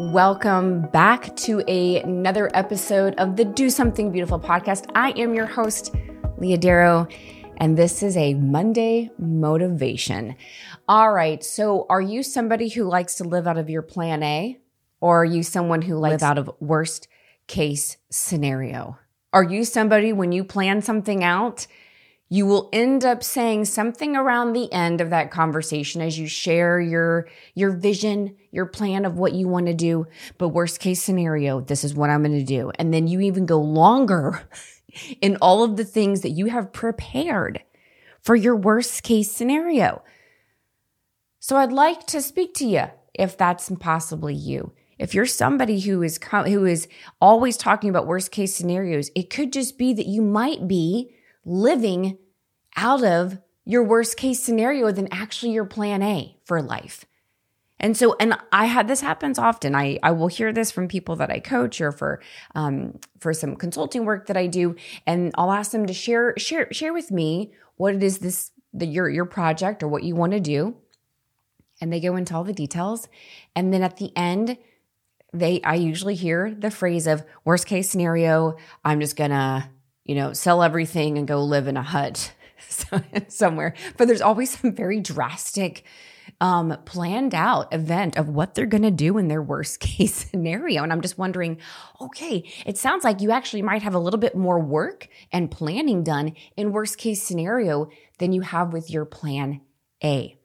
Welcome back to a, another episode of the Do Something Beautiful podcast. I am your host, Leah Darrow, and this is a Monday motivation. All right, so are you somebody who likes to live out of your plan A, or are you someone who lives out of worst case scenario? Are you somebody when you plan something out? You will end up saying something around the end of that conversation as you share your your vision your plan of what you want to do. But worst case scenario this is what i'm going to do. And then you even go longer in all of the things that you have prepared for your worst case scenario. So i'd like to speak to you if that's possibly you. If you're somebody who is who is always talking about worst case scenarios it could just be that you might be living out of your worst case scenario than actually your plan A for life. And so, and I had this happens often. I, I will hear this from people that I coach or for, um, for some consulting work that I do. And I'll ask them to share, share, share with me what it is this, the, your, your project or what you want to do. And they go into all the details. And then at the end, they, I usually hear the phrase of worst case scenario. I'm just gonna, you know, sell everything and go live in a hut somewhere. But there's always some very drastic, um, planned out event of what they're going to do in their worst case scenario. And I'm just wondering, okay, it sounds like you actually might have a little bit more work and planning done in worst case scenario than you have with your plan A.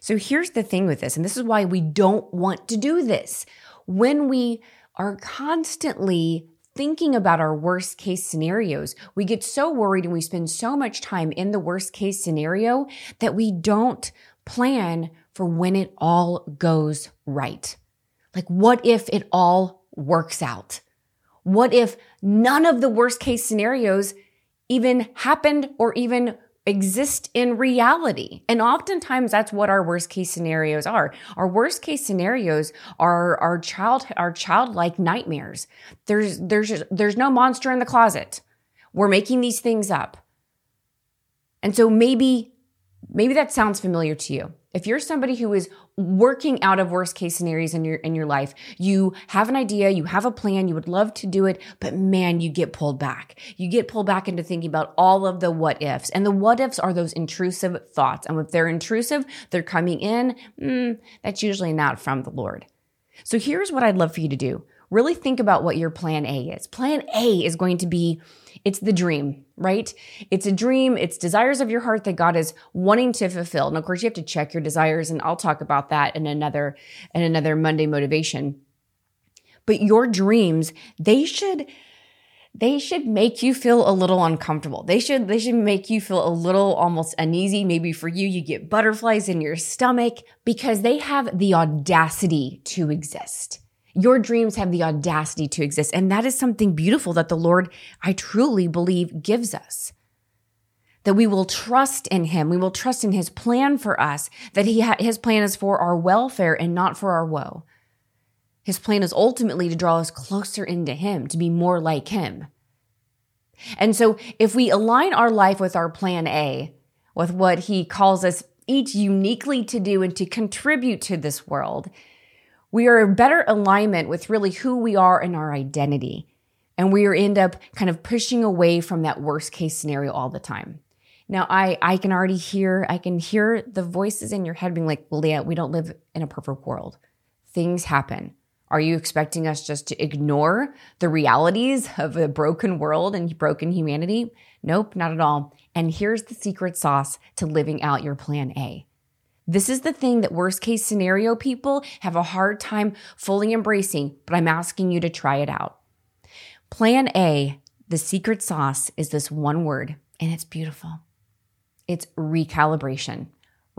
So here's the thing with this, and this is why we don't want to do this. When we are constantly thinking about our worst case scenarios, we get so worried and we spend so much time in the worst case scenario that we don't plan for when it all goes right. Like, what if it all works out? What if none of the worst case scenarios even happened or even exist in reality. And oftentimes that's what our worst case scenarios are. Our worst case scenarios are our child our childlike nightmares. There's there's just, there's no monster in the closet. We're making these things up. And so maybe maybe that sounds familiar to you. If you're somebody who is working out of worst case scenarios in your in your life, you have an idea, you have a plan, you would love to do it, but man, you get pulled back. You get pulled back into thinking about all of the what ifs. And the what ifs are those intrusive thoughts. And if they're intrusive, they're coming in, mm, that's usually not from the Lord. So here's what I'd love for you to do. Really think about what your plan A is. Plan A is going to be it's the dream, right? It's a dream. It's desires of your heart that God is wanting to fulfill. And of course, you have to check your desires, and I'll talk about that in another in another Monday motivation. But your dreams, they should they should make you feel a little uncomfortable. They should they should make you feel a little almost uneasy. Maybe for you you get butterflies in your stomach because they have the audacity to exist. Your dreams have the audacity to exist. And that is something beautiful that the Lord, I truly believe, gives us. That we will trust in Him. We will trust in His plan for us, that he ha- His plan is for our welfare and not for our woe. His plan is ultimately to draw us closer into Him, to be more like Him. And so if we align our life with our plan A, with what He calls us each uniquely to do and to contribute to this world, we are in better alignment with really who we are and our identity. And we end up kind of pushing away from that worst case scenario all the time. Now, I, I can already hear, I can hear the voices in your head being like, well, Leah, we don't live in a perfect world. Things happen. Are you expecting us just to ignore the realities of a broken world and broken humanity? Nope, not at all. And here's the secret sauce to living out your plan A. This is the thing that worst case scenario people have a hard time fully embracing, but I'm asking you to try it out. Plan A, the secret sauce is this one word, and it's beautiful. It's recalibration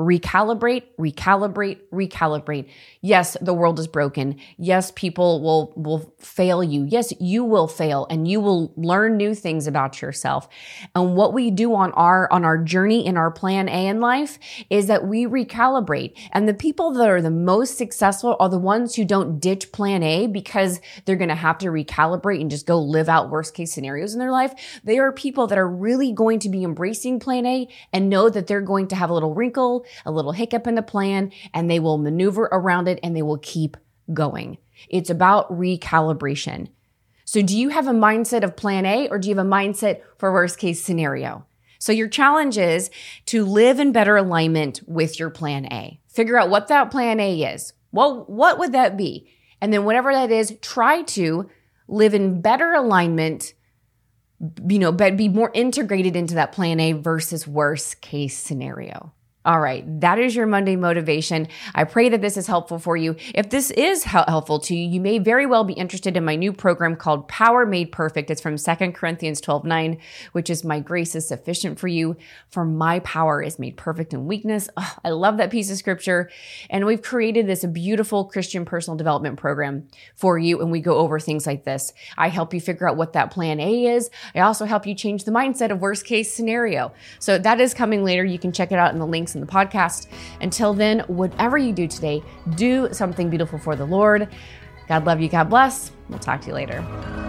recalibrate, recalibrate, recalibrate. Yes, the world is broken. Yes, people will will fail you. Yes, you will fail and you will learn new things about yourself. And what we do on our on our journey in our plan A in life is that we recalibrate. And the people that are the most successful are the ones who don't ditch plan A because they're going to have to recalibrate and just go live out worst case scenarios in their life. They are people that are really going to be embracing plan A and know that they're going to have a little wrinkle a little hiccup in the plan, and they will maneuver around it and they will keep going. It's about recalibration. So, do you have a mindset of plan A or do you have a mindset for worst case scenario? So, your challenge is to live in better alignment with your plan A. Figure out what that plan A is. Well, what would that be? And then, whatever that is, try to live in better alignment you know, but be more integrated into that plan A versus worst case scenario. All right, that is your Monday motivation. I pray that this is helpful for you. If this is helpful to you, you may very well be interested in my new program called Power Made Perfect. It's from 2 Corinthians 12 9, which is my grace is sufficient for you, for my power is made perfect in weakness. Oh, I love that piece of scripture. And we've created this beautiful Christian personal development program for you. And we go over things like this. I help you figure out what that plan A is. I also help you change the mindset of worst case scenario. So that is coming later. You can check it out in the links in the podcast. Until then, whatever you do today, do something beautiful for the Lord. God love you. God bless. We'll talk to you later.